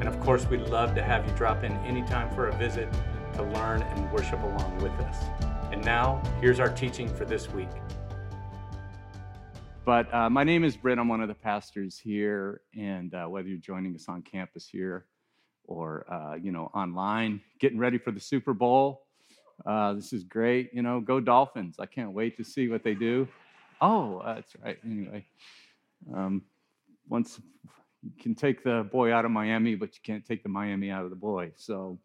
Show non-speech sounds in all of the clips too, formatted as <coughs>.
And of course, we'd love to have you drop in anytime for a visit to learn and worship along with us. And now, here's our teaching for this week. But uh, my name is Britt. I'm one of the pastors here. And uh, whether you're joining us on campus here or, uh, you know, online, getting ready for the Super Bowl, uh, this is great. You know, go Dolphins. I can't wait to see what they do. Oh, that's right. Anyway, um, once you can take the boy out of Miami, but you can't take the Miami out of the boy. So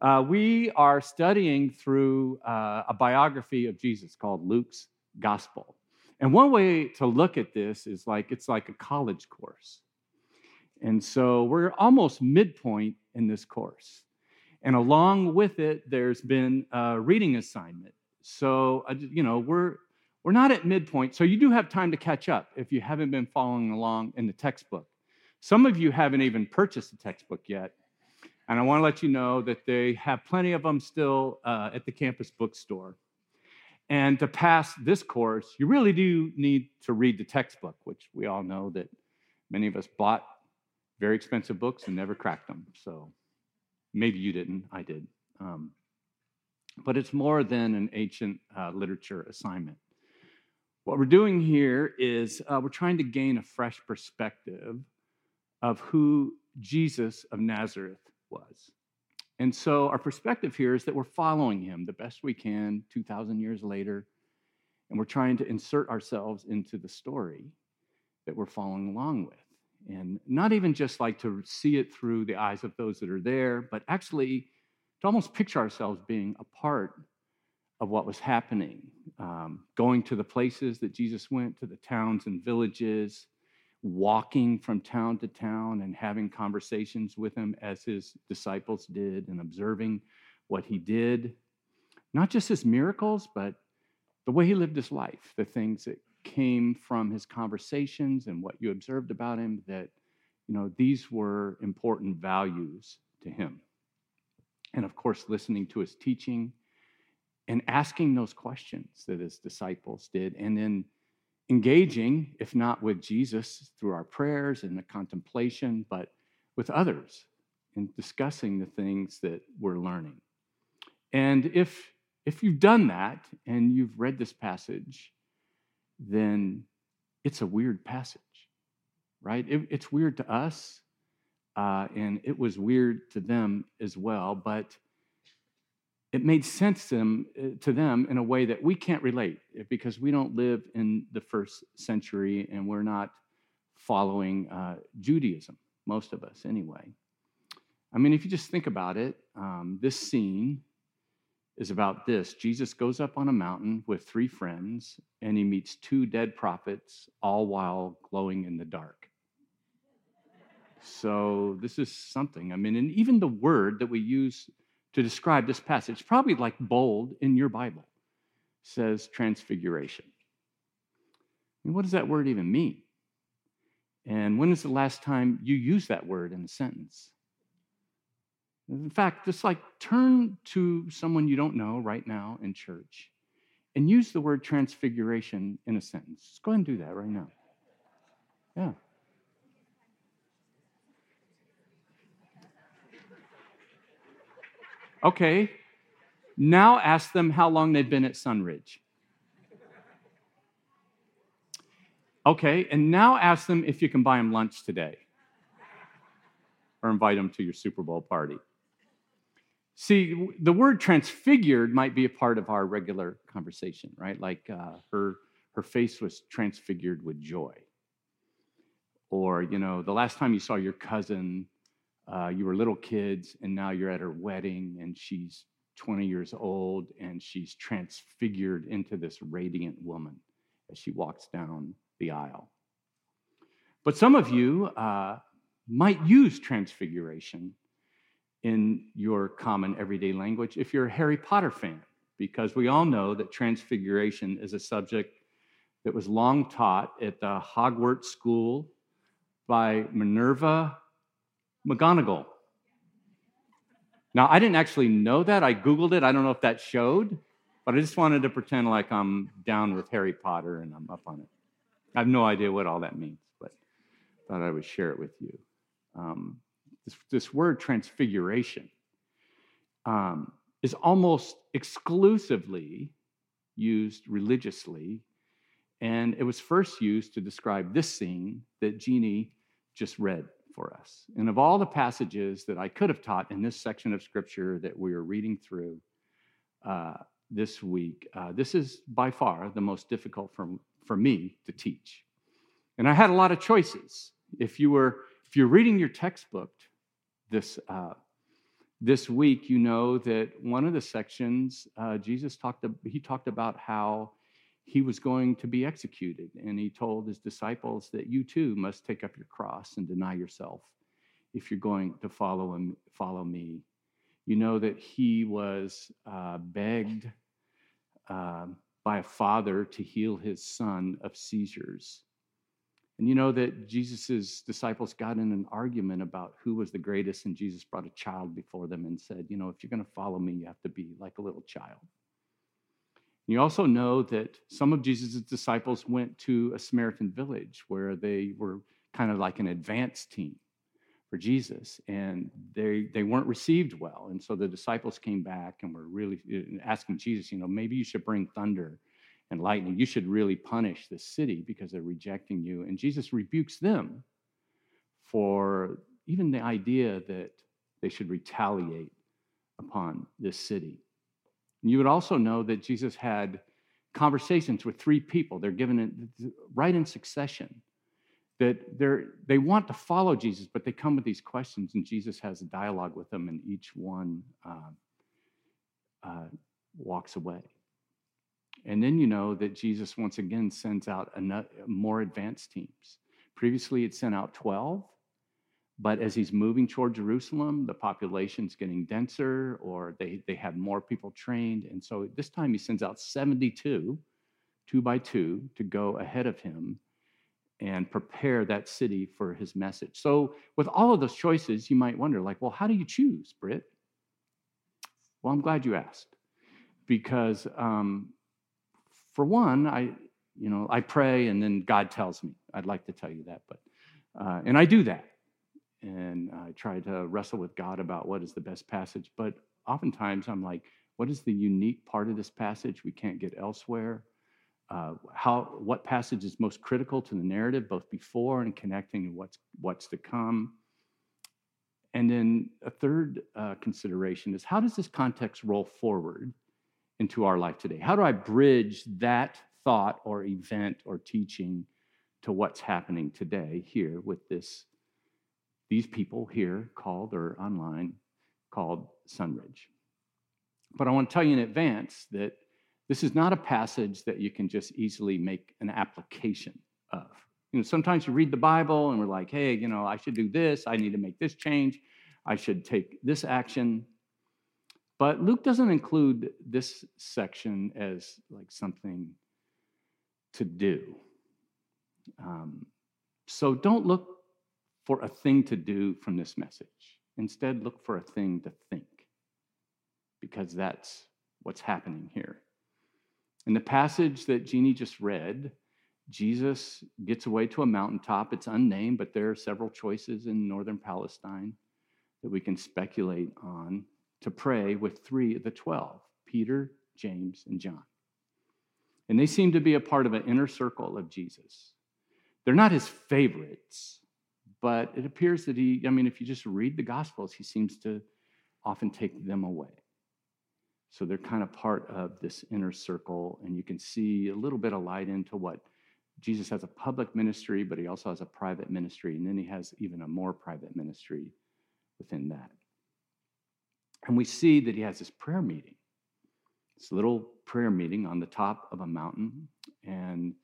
uh, we are studying through uh, a biography of Jesus called Luke's Gospel. And one way to look at this is like it's like a college course. And so we're almost midpoint in this course. And along with it, there's been a reading assignment. So, uh, you know, we're, we're not at midpoint. So you do have time to catch up if you haven't been following along in the textbook. Some of you haven't even purchased a textbook yet. And I want to let you know that they have plenty of them still uh, at the campus bookstore. And to pass this course, you really do need to read the textbook, which we all know that many of us bought very expensive books and never cracked them. So maybe you didn't, I did. Um, but it's more than an ancient uh, literature assignment. What we're doing here is uh, we're trying to gain a fresh perspective of who Jesus of Nazareth was. And so our perspective here is that we're following him the best we can 2,000 years later, and we're trying to insert ourselves into the story that we're following along with. And not even just like to see it through the eyes of those that are there, but actually to almost picture ourselves being a part of what was happening, um, going to the places that Jesus went, to the towns and villages, walking from town to town and having conversations with him as his disciples did and observing what he did. Not just his miracles, but the way he lived his life, the things that came from his conversations and what you observed about him, that, you know, these were important values to him. And of course, listening to his teaching and asking those questions that his disciples did, and then engaging, if not with Jesus through our prayers and the contemplation, but with others in discussing the things that we're learning. And if, if you've done that and you've read this passage, then it's a weird passage, right? It, it's weird to us, uh, and it was weird to them as well, but it made sense to them, uh, to them in a way that we can't relate eh, because we don't live in the first century and we're not following uh, Judaism, most of us anyway. I mean, if you just think about it, um, this scene is about this Jesus goes up on a mountain with three friends and he meets two dead prophets, all while glowing in the dark. So, this is something. I mean, and even the word that we use to describe this passage, probably like bold in your Bible, says transfiguration. And what does that word even mean? And when is the last time you used that word in a sentence? In fact, just like turn to someone you don't know right now in church and use the word transfiguration in a sentence. Just go ahead and do that right now. Yeah. Okay, now ask them how long they've been at Sunridge. Okay, and now ask them if you can buy them lunch today or invite them to your Super Bowl party. See, the word transfigured might be a part of our regular conversation, right? Like uh, her, her face was transfigured with joy. Or, you know, the last time you saw your cousin uh, you were little kids and now you're at her wedding and she's 20 years old and she's transfigured into this radiant woman as she walks down the aisle. But some of you uh, might use transfiguration in your common everyday language if you're a Harry Potter fan, because we all know that transfiguration is a subject that was long taught at the Hogwarts School by Minerva McGonagall. Now, I didn't actually know that. I Googled it. I don't know if that showed, but I just wanted to pretend like I'm down with Harry Potter and I'm up on it. I have no idea what all that means, but thought I would share it with you. Um, this, this word transfiguration um, is almost exclusively used religiously, and it was first used to describe this scene that Jeannie just read for us. And of all the passages that I could have taught in this section of scripture that we are reading through uh, this week, uh, this is by far the most difficult for, for me to teach. And I had a lot of choices. If you were if you're reading your textbook this uh, this week, you know that one of the sections uh, Jesus talked. He talked about how he was going to be executed, and he told his disciples that you too must take up your cross and deny yourself if you're going to follow him. Follow me. You know that he was uh, begged uh, by a father to heal his son of seizures and you know that Jesus' disciples got in an argument about who was the greatest, and Jesus brought a child before them and said, You know, if you're going to follow me, you have to be like a little child. You also know that some of Jesus' disciples went to a Samaritan village where they were kind of like an advance team for Jesus, and they, they weren't received well. And so the disciples came back and were really uh, asking Jesus, you know, maybe you should bring thunder and lightning. You should really punish the city because they're rejecting you. And Jesus rebukes them for even the idea that they should retaliate upon this city. You would also know that Jesus had conversations with three people. They're given it right in succession. That they're, they want to follow Jesus, but they come with these questions, and Jesus has a dialogue with them, and each one uh, uh, walks away. And then you know that Jesus once again sends out another, more advanced teams. Previously, it sent out 12, but as he's moving toward Jerusalem, the population's getting denser or they, they have more people trained. And so this time he sends out 72, two by two, to go ahead of him and prepare that city for his message. So, with all of those choices, you might wonder, like, well, how do you choose, Britt? Well, I'm glad you asked because um, for one, I, you know, I pray and then God tells me. I'd like to tell you that, but, uh, and I do that. And I try to wrestle with God about what is the best passage. But oftentimes I'm like, what is the unique part of this passage we can't get elsewhere? Uh, how, what passage is most critical to the narrative, both before and connecting what's, what's to come? And then a third uh, consideration is how does this context roll forward into our life today? How do I bridge that thought or event or teaching to what's happening today here with this these people here called or online called Sunridge? But I want to tell you in advance that this is not a passage that you can just easily make an application of. You know, sometimes you read the Bible and we're like, hey, you know, I should do this, I need to make this change, I should take this action. But Luke doesn't include this section as like something to do. Um, so don't look for a thing to do from this message. Instead, look for a thing to think, because that's what's happening here. In the passage that Jeannie just read, Jesus gets away to a mountaintop. It's unnamed, but there are several choices in northern Palestine that we can speculate on to pray with three of the 12 Peter, James, and John. And they seem to be a part of an inner circle of Jesus. They're not his favorites, but it appears that he, I mean, if you just read the Gospels, he seems to often take them away. So they're kind of part of this inner circle, and you can see a little bit of light into what Jesus has a public ministry, but he also has a private ministry, and then he has even a more private ministry within that. And we see that he has this prayer meeting, this little prayer meeting on the top of a mountain. And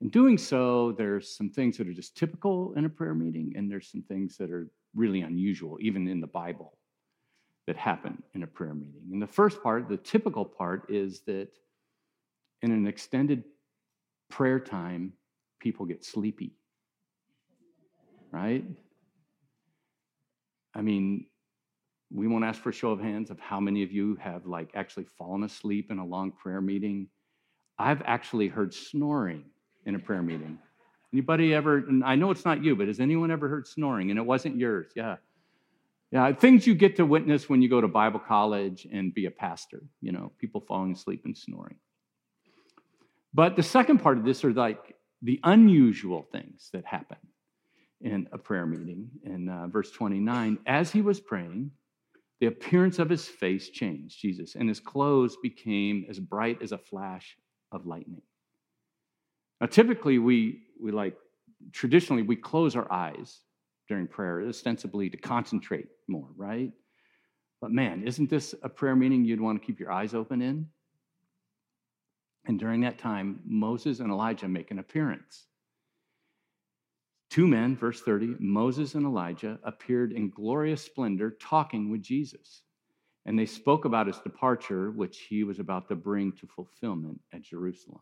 in doing so, there's some things that are just typical in a prayer meeting, and there's some things that are really unusual, even in the Bible. that happen in a prayer meeting. And the first part, the typical part, is that in an extended prayer time, people get sleepy. Right? I mean, we won't ask for a show of hands of how many of you have like actually fallen asleep in a long prayer meeting. I've actually heard snoring in a prayer meeting. Anybody ever, I know it's not you, but has anyone ever heard snoring? And it wasn't yours. Yeah. Yeah, things you get to witness when you go to Bible college and be a pastor, you know, people falling asleep and snoring. But the second part of this are like the unusual things that happen in a prayer meeting. In uh, verse 29, as he was praying, the appearance of his face changed, Jesus, and his clothes became as bright as a flash of lightning. Now, typically, we, we like, traditionally, we close our eyes during prayer, ostensibly to concentrate more, right? But man, isn't this a prayer meeting you'd want to keep your eyes open in? And during that time, Moses and Elijah make an appearance. Two men, verse 30, Moses and Elijah appeared in glorious splendor talking with Jesus. And they spoke about his departure, which he was about to bring to fulfillment at Jerusalem.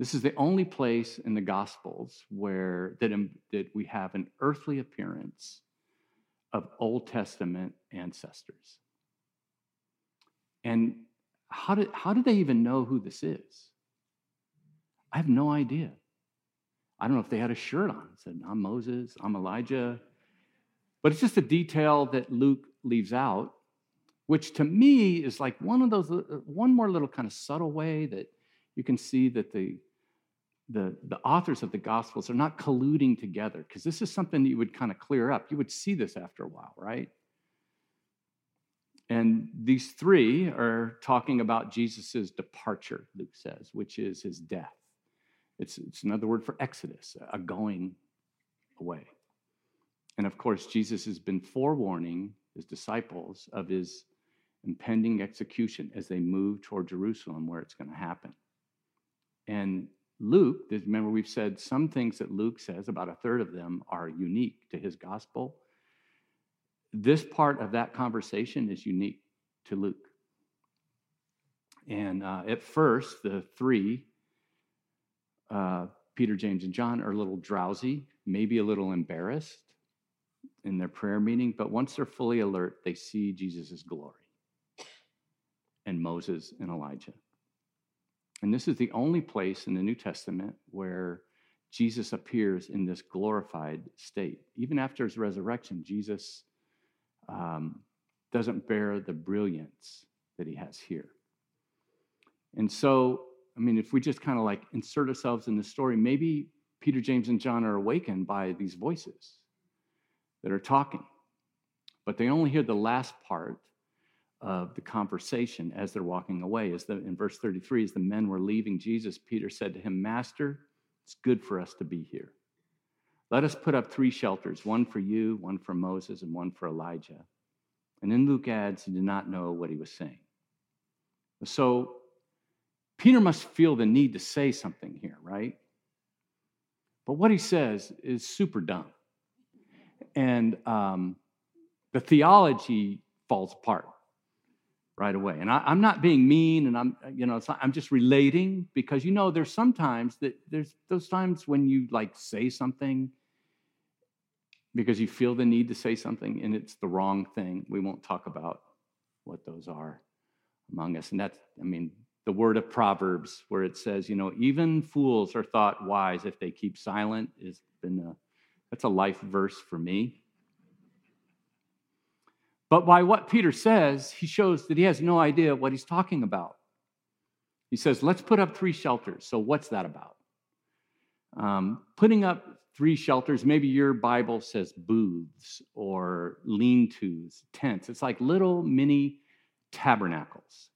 This is the only place in the Gospels where that, that we have an earthly appearance of Old Testament ancestors. And how did, how did they even know who this is? I have no idea. I don't know if they had a shirt on. Said, I'm Moses, I'm Elijah. But it's just a detail that Luke leaves out, which to me is like one of those, uh, one more little kind of subtle way that you can see that the the, the authors of the Gospels are not colluding together because this is something that you would kind of clear up. You would see this after a while, right? And these three are talking about Jesus' departure, Luke says, which is his death. It's, it's another word for exodus, a going away. And of course, Jesus has been forewarning his disciples of his impending execution as they move toward Jerusalem, where it's going to happen. And Luke, remember we've said some things that Luke says, about a third of them are unique to his gospel. This part of that conversation is unique to Luke. And uh, at first, the three, uh, Peter, James, and John, are a little drowsy, maybe a little embarrassed in their prayer meeting, but once they're fully alert, they see Jesus' glory and Moses and Elijah. And this is the only place in the New Testament where Jesus appears in this glorified state. Even after his resurrection, Jesus um, doesn't bear the brilliance that he has here. And so, I mean, if we just kind of like insert ourselves in the story, maybe Peter, James, and John are awakened by these voices that are talking, but they only hear the last part of the conversation as they're walking away. As the, in verse 33, as the men were leaving Jesus, Peter said to him, Master, it's good for us to be here. Let us put up three shelters one for you, one for Moses, and one for Elijah. And then Luke adds, he did not know what he was saying. So Peter must feel the need to say something here, right? But what he says is super dumb. And um, the theology falls apart right away. And I, am not being mean, and I'm you know not, I'm just relating because you know there's sometimes that there's those times when you like say something because you feel the need to say something and it's the wrong thing. We won't talk about what those are among us, and that's I mean the word of Proverbs where it says you know even fools are thought wise if they keep silent has been a that's a life verse for me but by what Peter says, he shows that he has no idea what he's talking about. He says, let's put up three shelters. So, what's that about? Um, putting up three shelters, maybe your Bible says booths or lean tos, tents. It's like little mini tabernacles.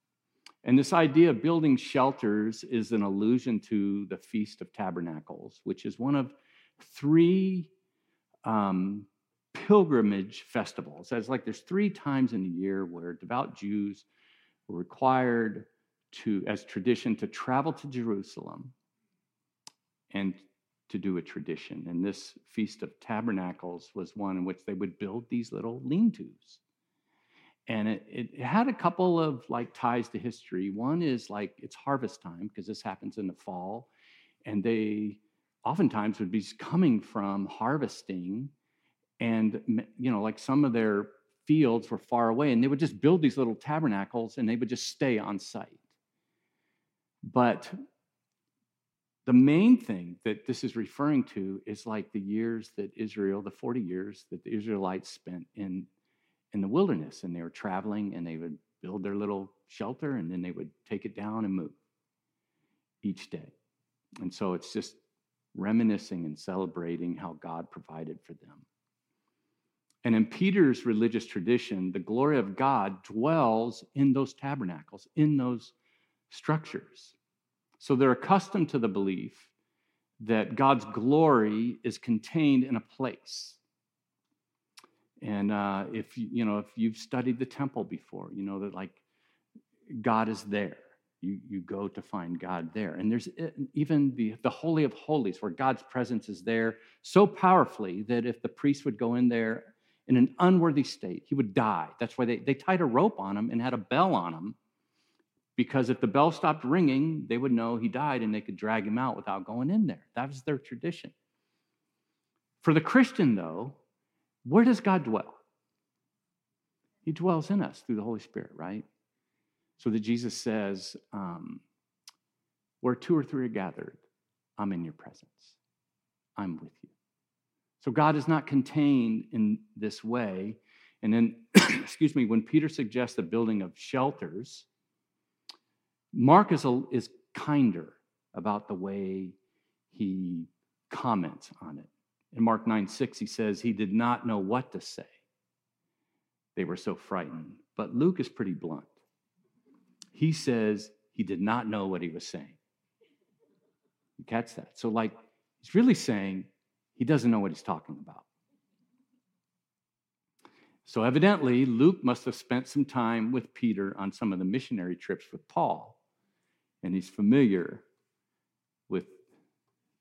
And this idea of building shelters is an allusion to the Feast of Tabernacles, which is one of three um, pilgrimage festivals. It's like there's three times in a year where devout Jews were required to, as tradition, to travel to Jerusalem and to do a tradition. And this Feast of Tabernacles was one in which they would build these little lean tos. and it, it had a couple of like ties to history. One is like it's harvest time because this happens in the fall, and they oftentimes would be coming from harvesting, and you know like some of their fields were far away, and they would just build these little tabernacles and they would just stay on site. But the main thing that this is referring to is like the years that Israel, the 40 years that the Israelites spent in, in the wilderness. And they were traveling and they would build their little shelter and then they would take it down and move each day. And so it's just reminiscing and celebrating how God provided for them. And in Peter's religious tradition, the glory of God dwells in those tabernacles, in those structures. So they're accustomed to the belief that God's glory is contained in a place. And uh, if you, know if you've studied the temple before, you know that like God is there. You, you go to find God there. And there's uh, even the, the Holy of Holies, where God's presence is there so powerfully that if the priest would go in there in an unworthy state, he would die. That's why they, they tied a rope on him and had a bell on him because if the bell stopped ringing, they would know he died and they could drag him out without going in there. That was their tradition. For the Christian, though, where does God dwell? He dwells in us through the Holy Spirit, right? So that Jesus says, um, Where two or three are gathered, I'm in your presence. I'm with you. So God is not contained in this way. And then, <clears throat> excuse me, when Peter suggests the building of shelters, Mark is, a, is kinder about the way he comments on it. In Mark 9 6, he says he did not know what to say. They were so frightened. But Luke is pretty blunt. He says he did not know what he was saying. You catch that? So, like, he's really saying he doesn't know what he's talking about. So, evidently, Luke must have spent some time with Peter on some of the missionary trips with Paul and he's familiar with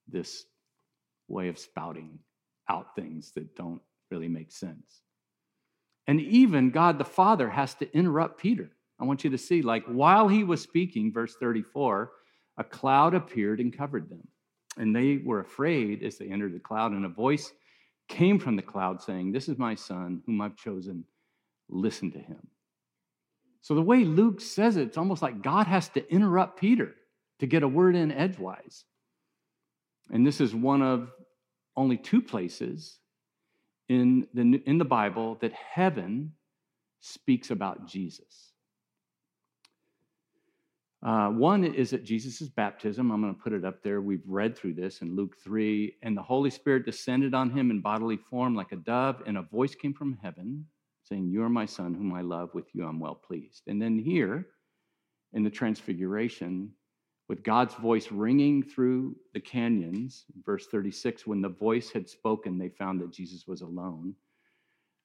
this way of spouting out things that don't really make sense. And even God the Father has to interrupt Peter. I want you to see, like, while he was speaking, verse 34, a cloud appeared and covered them. And they were afraid as they entered the cloud, and a voice came from the cloud saying, This is my son, whom I've chosen. Listen to him. So the way Luke says it, it's almost like God has to interrupt Peter to get a word in edgewise. And this is one of only two places in the, in the Bible that heaven speaks about Jesus. Uh, one is at Jesus' baptism. I'm going to put it up there. We've read through this in Luke 3. And the Holy Spirit descended on him in bodily form like a dove, and a voice came from heaven saying, You are my son, whom I love. With you I'm well pleased. And then here in the Transfiguration, with God's voice ringing through the canyons, verse 36, when the voice had spoken, they found that Jesus was alone.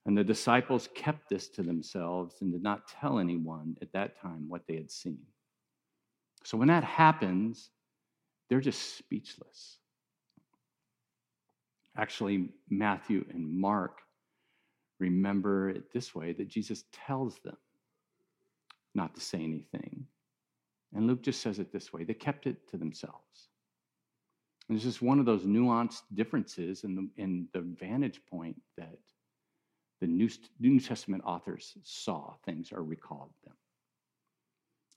And the disciples kept this to themselves and did not tell anyone at that time what they had seen. So when that happens, they're just speechless. Actually, Matthew and Mark remember it this way that Jesus tells them not to say anything. And Luke just says it this way they kept it to themselves. And it's just one of those nuanced differences in the, in the vantage point that the New, New Testament authors saw things or recalled them.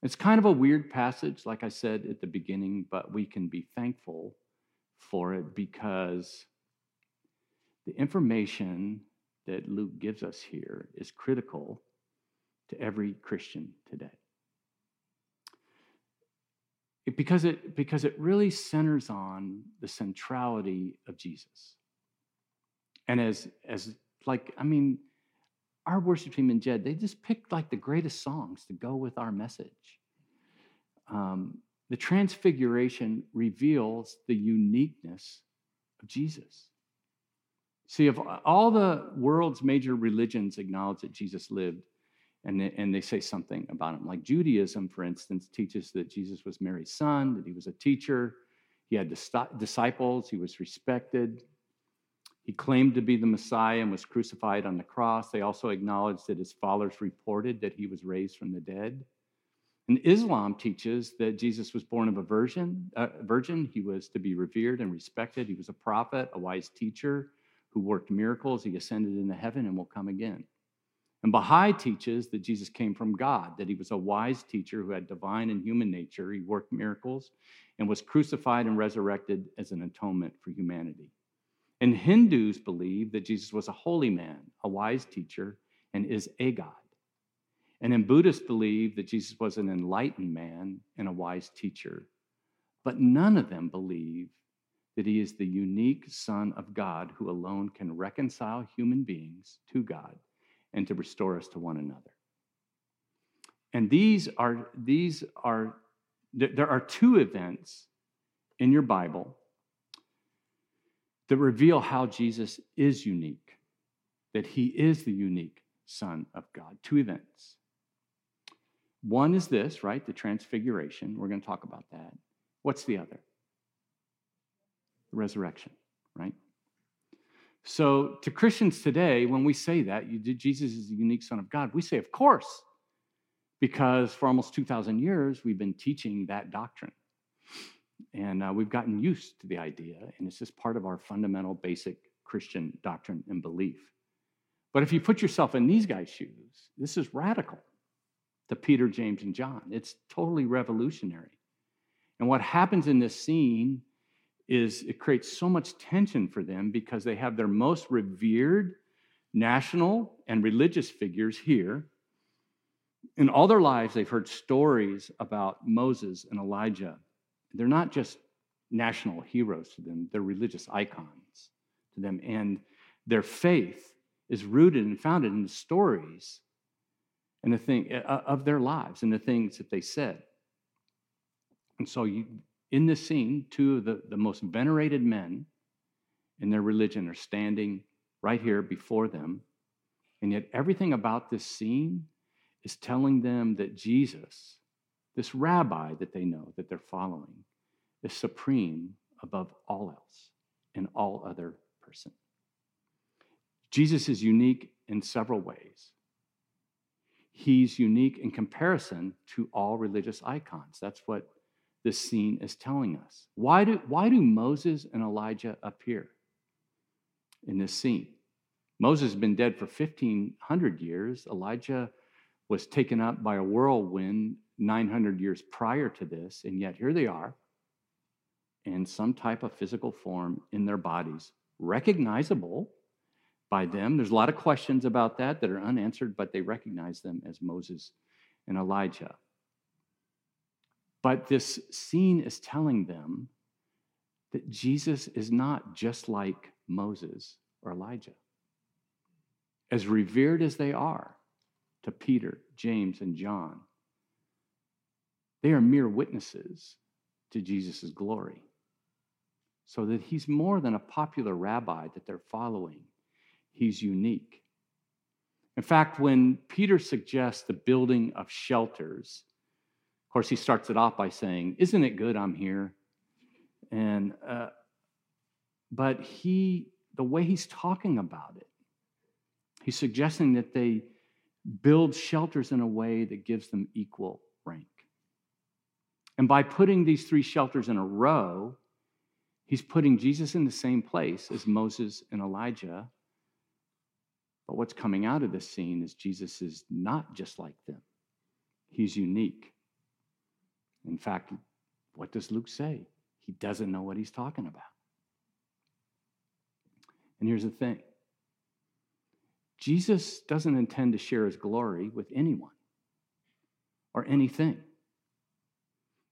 It's kind of a weird passage, like I said at the beginning, but we can be thankful for it because the information that Luke gives us here is critical to every Christian today. It, because, it, because it really centers on the centrality of Jesus. And as, as like, I mean, our worship team and Jed, they just picked like the greatest songs to go with our message. Um, the transfiguration reveals the uniqueness of Jesus. See, if all the world's major religions acknowledge that Jesus lived, and they, and they say something about him, like Judaism, for instance, teaches that Jesus was Mary's son, that he was a teacher, he had disciples, he was respected. He claimed to be the Messiah and was crucified on the cross. They also acknowledged that his followers reported that he was raised from the dead. And Islam teaches that Jesus was born of a virgin, uh, virgin. He was to be revered and respected. He was a prophet, a wise teacher who worked miracles. He ascended into heaven and will come again. And Baha'i teaches that Jesus came from God, that he was a wise teacher who had divine and human nature. He worked miracles and was crucified and resurrected as an atonement for humanity. And Hindus believe that Jesus was a holy man, a wise teacher, and is a God. And then Buddhists believe that Jesus was an enlightened man and a wise teacher. But none of them believe that he is the unique Son of God who alone can reconcile human beings to God and to restore us to one another. And these are, these are, there are two events in your Bible that reveal how Jesus is unique, that he is the unique Son of God. Two events. One is this, right? The transfiguration. We're going to talk about that. What's the other? The resurrection, right? So, to Christians today, when we say that, Jesus is the unique Son of God, we say, of course, because for almost 2,000 years, we've been teaching that doctrine. And uh, we've gotten used to the idea, and it's just part of our fundamental, basic Christian doctrine and belief. But if you put yourself in these guys' shoes, this is radical to Peter, James, and John. It's totally revolutionary. And what happens in this scene is it creates so much tension for them because they have their most revered national and religious figures here. In all their lives, they've heard stories about Moses and Elijah. They're not just national heroes to them, they're religious icons to them. And their faith is rooted and founded in the stories and the thing uh, of their lives and the things that they said. And so you, in this scene, two of the, the most venerated men in their religion are standing right here before them. And yet, everything about this scene is telling them that Jesus, this rabbi that they know, that they're following, is supreme above all else and all other person. Jesus is unique in several ways. He's unique in comparison to all religious icons. That's what this scene is telling us. Why do, why do Moses and Elijah appear in this scene? Moses has been dead for 1,500 years. Elijah was taken up by a whirlwind 900 years prior to this, and yet here they are in some type of physical form in their bodies, recognizable by them. There's a lot of questions about that that are unanswered, but they recognize them as Moses and Elijah. But this scene is telling them that Jesus is not just like Moses or Elijah. As revered as they are to Peter, James, and John, they are mere witnesses to Jesus' glory. So that he's more than a popular rabbi that they're following, he's unique. In fact, when Peter suggests the building of shelters, of course, he starts it off by saying, Isn't it good I'm here? And, uh, but he, the way he's talking about it, he's suggesting that they build shelters in a way that gives them equal rank. And by putting these three shelters in a row, he's putting Jesus in the same place as Moses and Elijah. But what's coming out of this scene is Jesus is not just like them, he's unique. In fact, what does Luke say? He doesn't know what he's talking about. And here's the thing Jesus doesn't intend to share his glory with anyone or anything.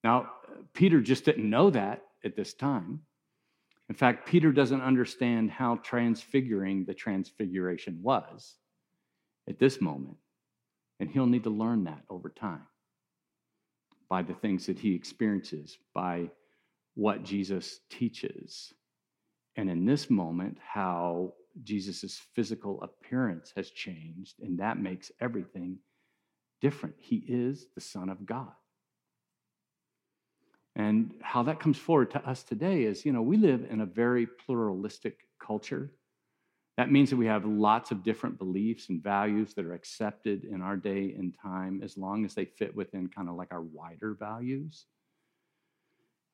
Now, Peter just didn't know that at this time. In fact, Peter doesn't understand how transfiguring the transfiguration was at this moment, and he'll need to learn that over time by the things that he experiences, by what Jesus teaches. And in this moment, how Jesus' physical appearance has changed, and that makes everything different. He is the Son of God. And how that comes forward to us today is, you know, we live in a very pluralistic culture. That means that we have lots of different beliefs and values that are accepted in our day and time as long as they fit within kind of like our wider values.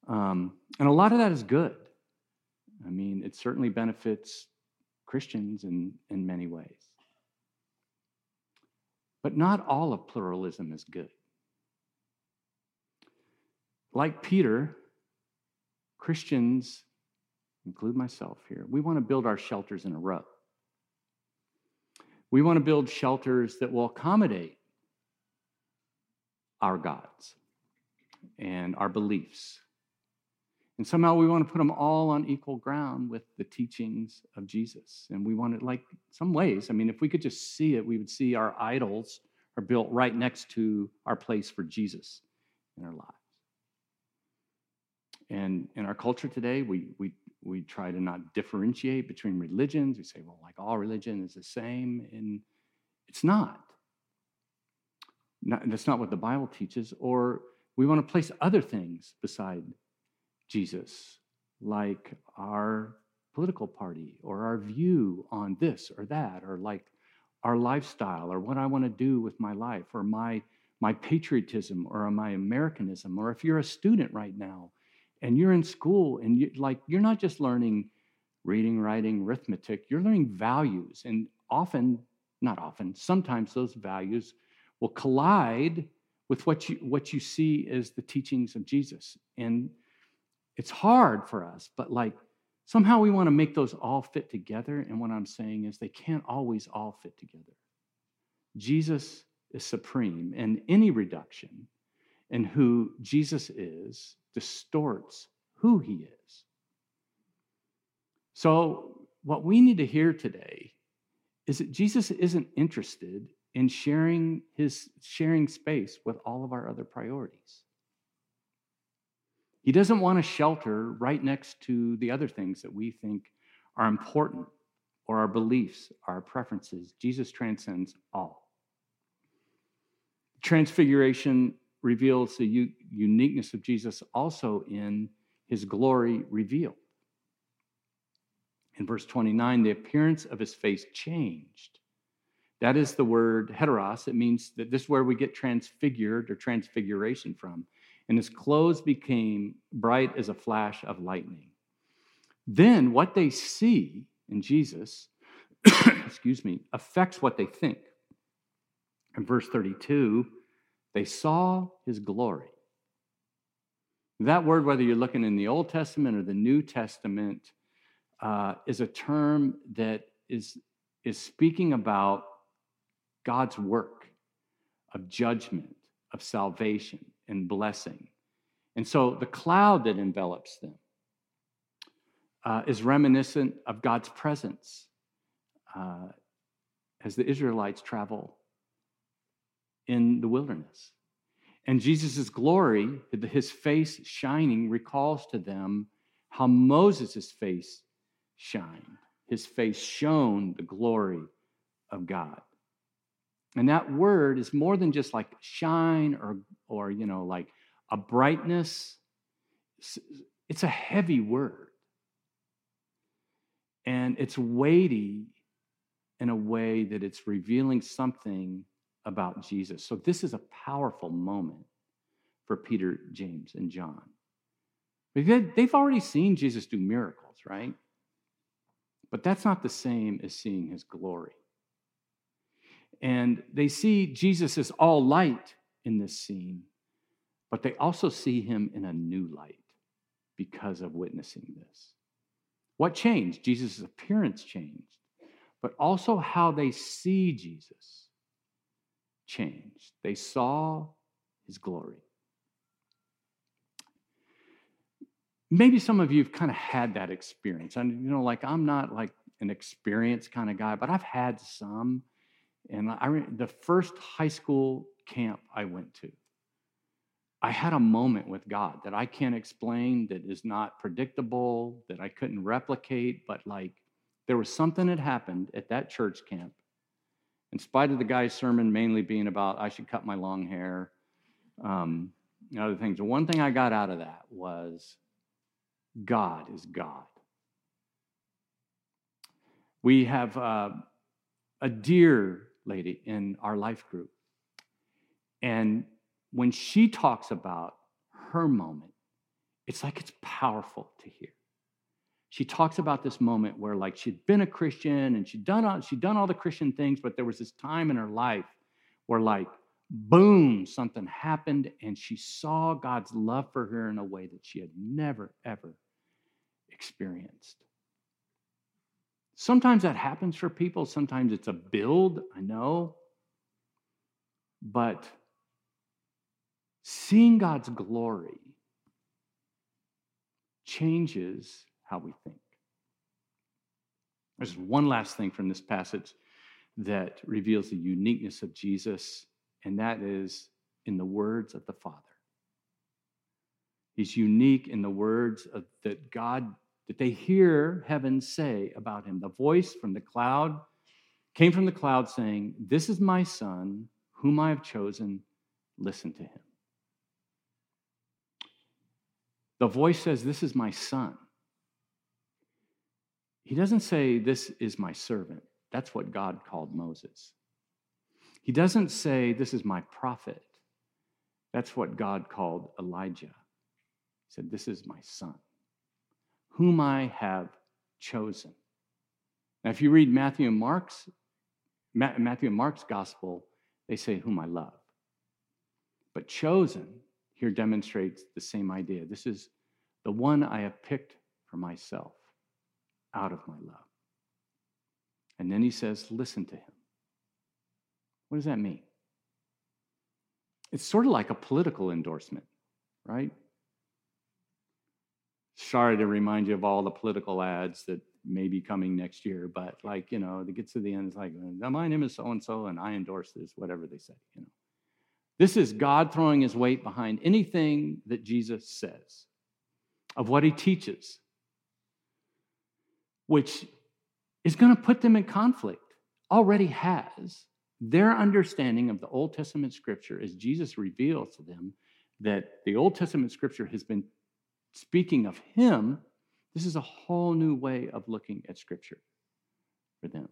Um, and a lot of that is good. I mean, it certainly benefits Christians in, in many ways. But not all of pluralism is good. Like Peter, Christians, include myself here, we want to build our shelters in a row. We want to build shelters that will accommodate our gods and our beliefs. And somehow we want to put them all on equal ground with the teachings of Jesus. And we want to, like, some ways, I mean, if we could just see it, we would see our idols are built right next to our place for Jesus in our lives. And in our culture today, we, we, we try to not differentiate between religions. We say, well, like all religion is the same. And it's not. not that's not what the Bible teaches. Or we want to place other things beside Jesus, like our political party or our view on this or that, or like our lifestyle or what I want to do with my life or my, my patriotism or my Americanism. Or if you're a student right now and you're in school and you like you're not just learning reading, writing, arithmetic, you're learning values. And often, not often, sometimes those values will collide with what you what you see as the teachings of Jesus. And it's hard for us, but like somehow we want to make those all fit together. And what I'm saying is they can't always all fit together. Jesus is supreme, and any reduction in who Jesus is distorts who he is. So, what we need to hear today is that Jesus isn't interested in sharing his sharing space with all of our other priorities. He doesn't want a shelter right next to the other things that we think are important or our beliefs, our preferences. Jesus transcends all. Transfiguration reveals the u- uniqueness of Jesus also in his glory revealed. In verse 29, the appearance of his face changed. That is the word heteros. It means that this is where we get transfigured or transfiguration from and his clothes became bright as a flash of lightning. Then what they see in Jesus, <coughs> excuse me, affects what they think. In verse 32, they saw his glory. That word, whether you're looking in the Old Testament or the New Testament, uh, is a term that is, is speaking about God's work of judgment, of salvation and blessing. And so the cloud that envelops them uh, is reminiscent of God's presence uh, as the Israelites travel in the wilderness. And Jesus' glory, his face shining, recalls to them how Moses' face shined. His face shone the glory of God. And that word is more than just like shine or, or you know, like a brightness. It's a heavy word. And it's weighty in a way that it's revealing something about Jesus. So this is a powerful moment for Peter, James, and John. They've already seen Jesus do miracles, right? But that's not the same as seeing his glory. And they see Jesus as all light in this scene, but they also see him in a new light because of witnessing this. What changed? Jesus' appearance changed, but also how they see Jesus changed. They saw his glory. Maybe some of you have kind of had that experience. And you know, like I'm not like an experienced kind of guy, but I've had some and I the first high school camp I went to, I had a moment with God that I can't explain, that is not predictable, that I couldn't replicate, but like there was something that happened at that church camp. In spite of the guy's sermon mainly being about I should cut my long hair, um, and other things, the one thing I got out of that was God is God. We have uh, a dear lady in our life group. And when she talks about her moment, it's like it's powerful to hear. She talks about this moment where, like, she'd been a Christian and she'd done all, she'd done all the Christian things, but there was this time in her life where, like, boom, something happened, and she saw God's love for her in a way that she had never, ever experienced. Sometimes that happens for people. Sometimes it's a build, I know. But seeing God's glory changes how we think. There's one last thing from this passage that reveals the uniqueness of Jesus, and that is in the words of the Father. He's unique in the words of, that God that they hear heaven say about him. The voice from the cloud came from the cloud saying, This is my son, whom I have chosen. Listen to him. The voice says, This is my son. He doesn't say, This is my servant. That's what God called Moses. He doesn't say, This is my prophet. That's what God called Elijah. He said, This is my son whom I have chosen. Now, if you read Matthew and Mark's, Matthew and Mark's gospel, they say, whom I love. But chosen here demonstrates the same idea. This is the one I have picked for myself out of my love. And then he says, listen to him. What does that mean? It's sort of like a political endorsement, right? sorry to remind you of all the political ads that may be coming next year, but like, you know, it gets to the end, it's like, my name is so and so, and I endorse this, whatever they say, you know. This is God throwing his weight behind anything that Jesus says, of what he teaches, which is going to put them in conflict, already has. Their understanding of the Old Testament scripture as Jesus reveals to them that the Old Testament scripture has been speaking of him, this is a whole new way of looking at Scripture for them.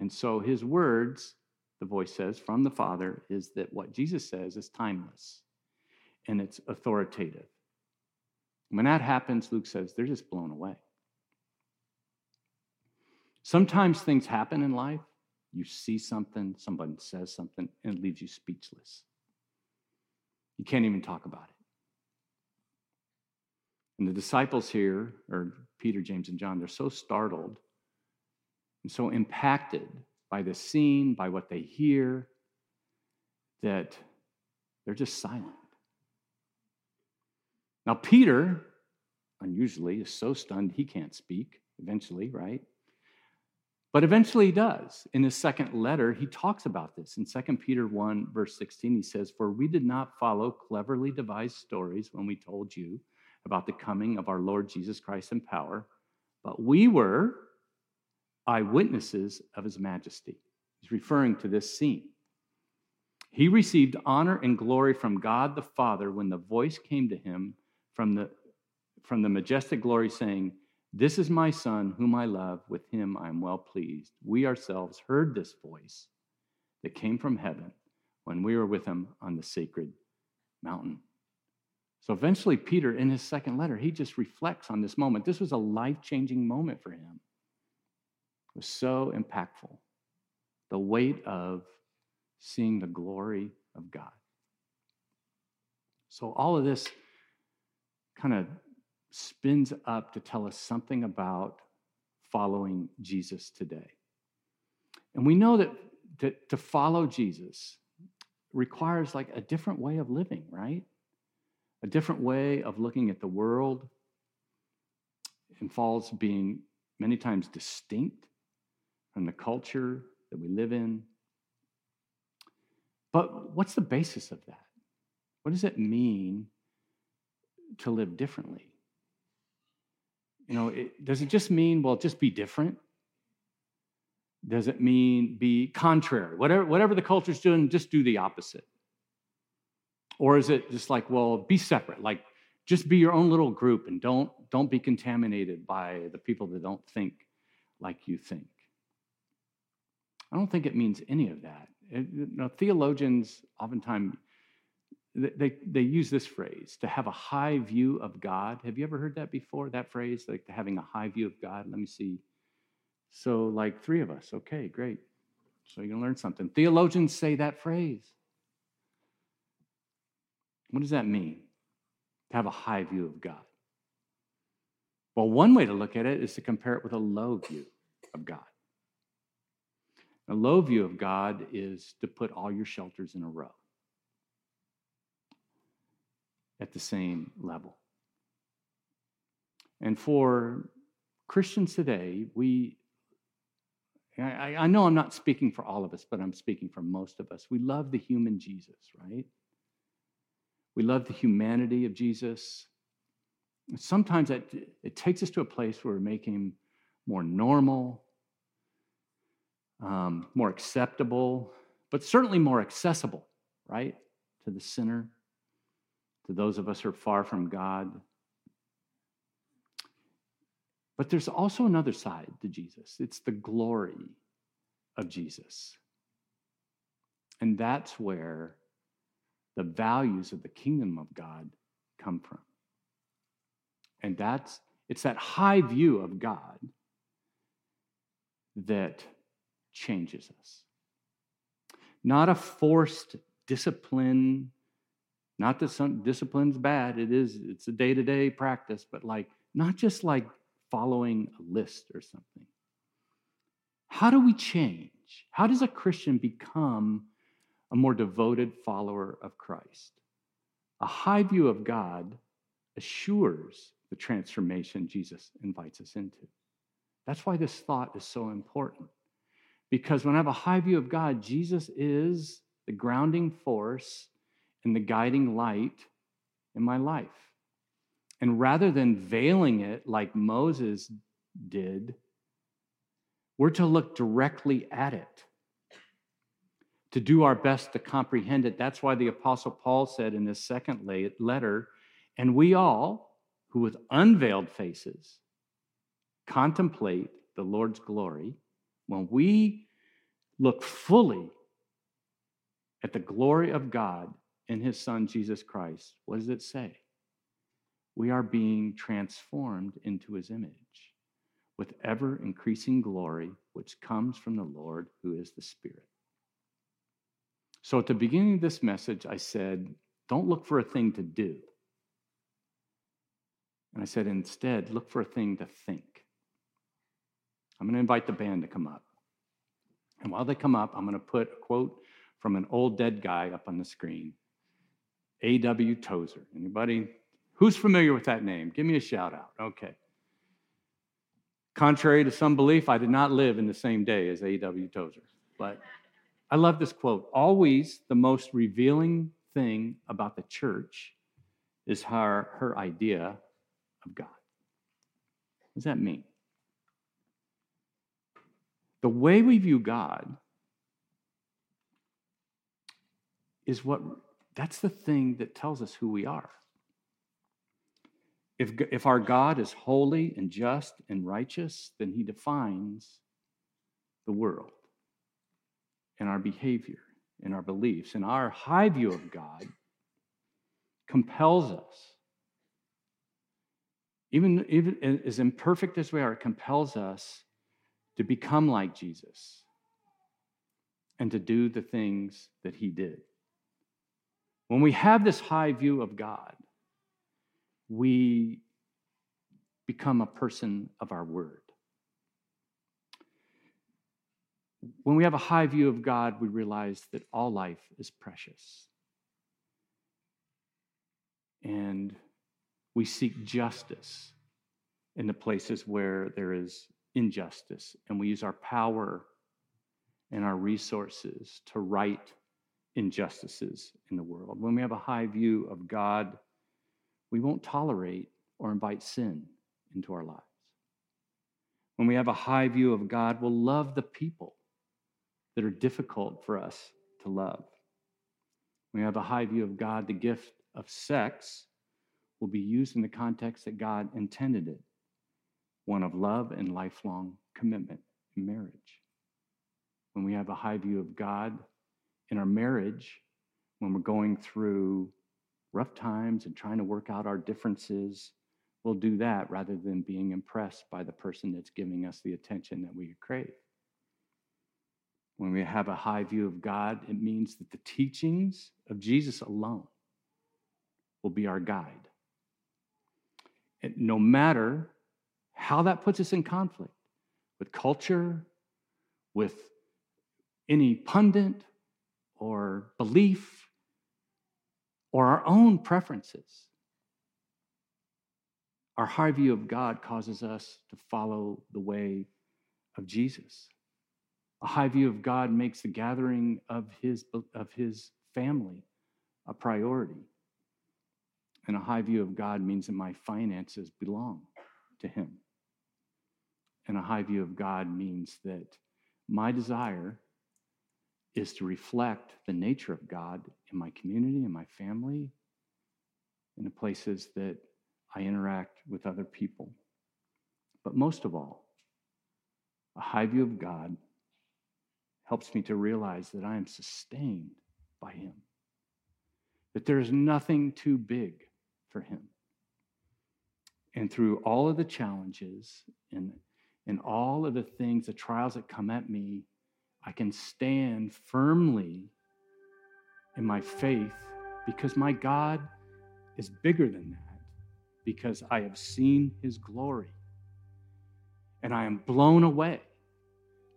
And so his words, the voice says from the Father, is that what Jesus says is timeless and it's authoritative. When that happens, Luke says they're just blown away. Sometimes things happen in life. You see something, someone says something, and it leaves you speechless. You can't even talk about it. And the disciples here, or Peter, James, and John, they're so startled and so impacted by the scene, by what they hear, that they're just silent. Now, Peter, unusually, is so stunned he can't speak eventually, right? But eventually he does. In his second letter, he talks about this. In 2 Peter 1, verse 16, he says, For we did not follow cleverly devised stories when we told you about the coming of our Lord Jesus Christ in power, but we were eyewitnesses of his majesty. He's referring to this scene. He received honor and glory from God the Father when the voice came to him from the, from the majestic glory, saying, This is my Son, whom I love. With him I am well pleased. We ourselves heard this voice that came from heaven when we were with him on the sacred mountain. So eventually, Peter, in his second letter, he just reflects on this moment. This was a life changing moment for him. It was so impactful. The weight of seeing the glory of God. So, all of this kind of spins up to tell us something about following Jesus today. And we know that to, to follow Jesus requires like a different way of living, right? a different way of looking at the world involves being many times distinct from the culture that we live in. But what's the basis of that? What does it mean to live differently? You know, it, does it just mean, well, just be different? Does it mean be contrary? Whatever, whatever the culture's doing, just do the opposite. Or is it just like, well, be separate, like just be your own little group and don't don't be contaminated by the people that don't think like you think. I don't think it means any of that. It, you know, theologians oftentimes they, they use this phrase to have a high view of God. Have you ever heard that before? That phrase, like having a high view of God? Let me see. So, like three of us. Okay, great. So, you're going to learn something. Theologians say that phrase. What does that mean? To have a high view of God. Well, one way to look at it is to compare it with a low view of God. A low view of God is to put all your shelters in a row at the same level. And for Christians today, we, I, I, know I'm not speaking for all of us, but I'm speaking for most of us. We love the human Jesus, right? We love the humanity of Jesus. Sometimes it, it takes us to a place where we make him more normal, um, more acceptable, but certainly more accessible, right, to the sinner to those of us who are far from God. But there's also another side to Jesus it's the glory of Jesus. And that's where the values of the kingdom of God come from. And that's it's that high view of God that changes us. Not a forced discipline not that some discipline's bad, it is, it's a day to day practice, but like, not just like following a list or something. How do we change? How does a Christian become a more devoted follower of Christ? A high view of God assures the transformation Jesus invites us into. That's why this thought is so important. Because when I have a high view of God, Jesus is the grounding force and the guiding light in my life. And rather than veiling it like Moses did, we're to look directly at it, to do our best to comprehend it. That's why the Apostle Paul said in his second letter, and we all, who with unveiled faces contemplate the Lord's glory, when we look fully at the glory of God, in his son, Jesus Christ, what does it say? We are being transformed into his image with ever increasing glory, which comes from the Lord who is the Spirit. So at the beginning of this message, I said, don't look for a thing to do. And I said, instead, look for a thing to think. I'm going to invite the band to come up. And while they come up, I'm going to put a quote from an old dead guy up on the screen. A.W. Tozer. Anybody? Who's familiar with that name? Give me a shout out. Okay. Contrary to some belief, I did not live in the same day as A.W. Tozer. But I love this quote. Always the most revealing thing about the church is her, her idea of God. What does that mean? The way we view God is what that's the thing that tells us who we are. If, if our God is holy and just and righteous, then he defines the world and our behavior and our beliefs. And our high view of God compels us, even, even as imperfect as we are, it compels us to become like Jesus and to do the things that he did. When we have this high view of God, we become a person of our word. When we have a high view of God, we realize that all life is precious. And we seek justice in the places where there is injustice, and we use our power and our resources to right injustices in the world. When we have a high view of God, we won't tolerate or invite sin into our lives. When we have a high view of God, we'll love the people that are difficult for us to love. When we have a high view of God, the gift of sex will be used in the context that God intended it one of love and lifelong commitment in marriage. When we have a high view of God in our marriage, when we're going through rough times and trying to work out our differences, we'll do that rather than being impressed by the person that's giving us the attention that we crave. When we have a high view of God, it means that the teachings of Jesus alone will be our guide. And no matter how that puts us in conflict with culture, with any pundit or belief, or our own preferences, our high view of God causes us to follow the way of Jesus. A high view of God makes the gathering of his, of his family a priority. And a high view of God means that my finances belong to him. And a high view of God means that my desire is to reflect the nature of God in my community, in my family, in the places that I interact with other people. But most of all, a high view of God helps me to realize that I am sustained by Him, that there is nothing too big for Him. And through all of the challenges and, and all of the things, the trials that come at me, I can stand firmly in my faith because my God is bigger than that, because I have seen His glory. And I am blown away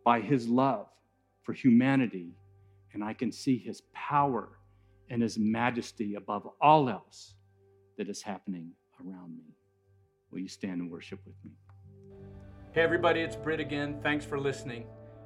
by His love for humanity, and I can see his power and his majesty above all else that is happening around me. Will you stand and worship with me? Hey, everybody, it's Britt again. Thanks for listening.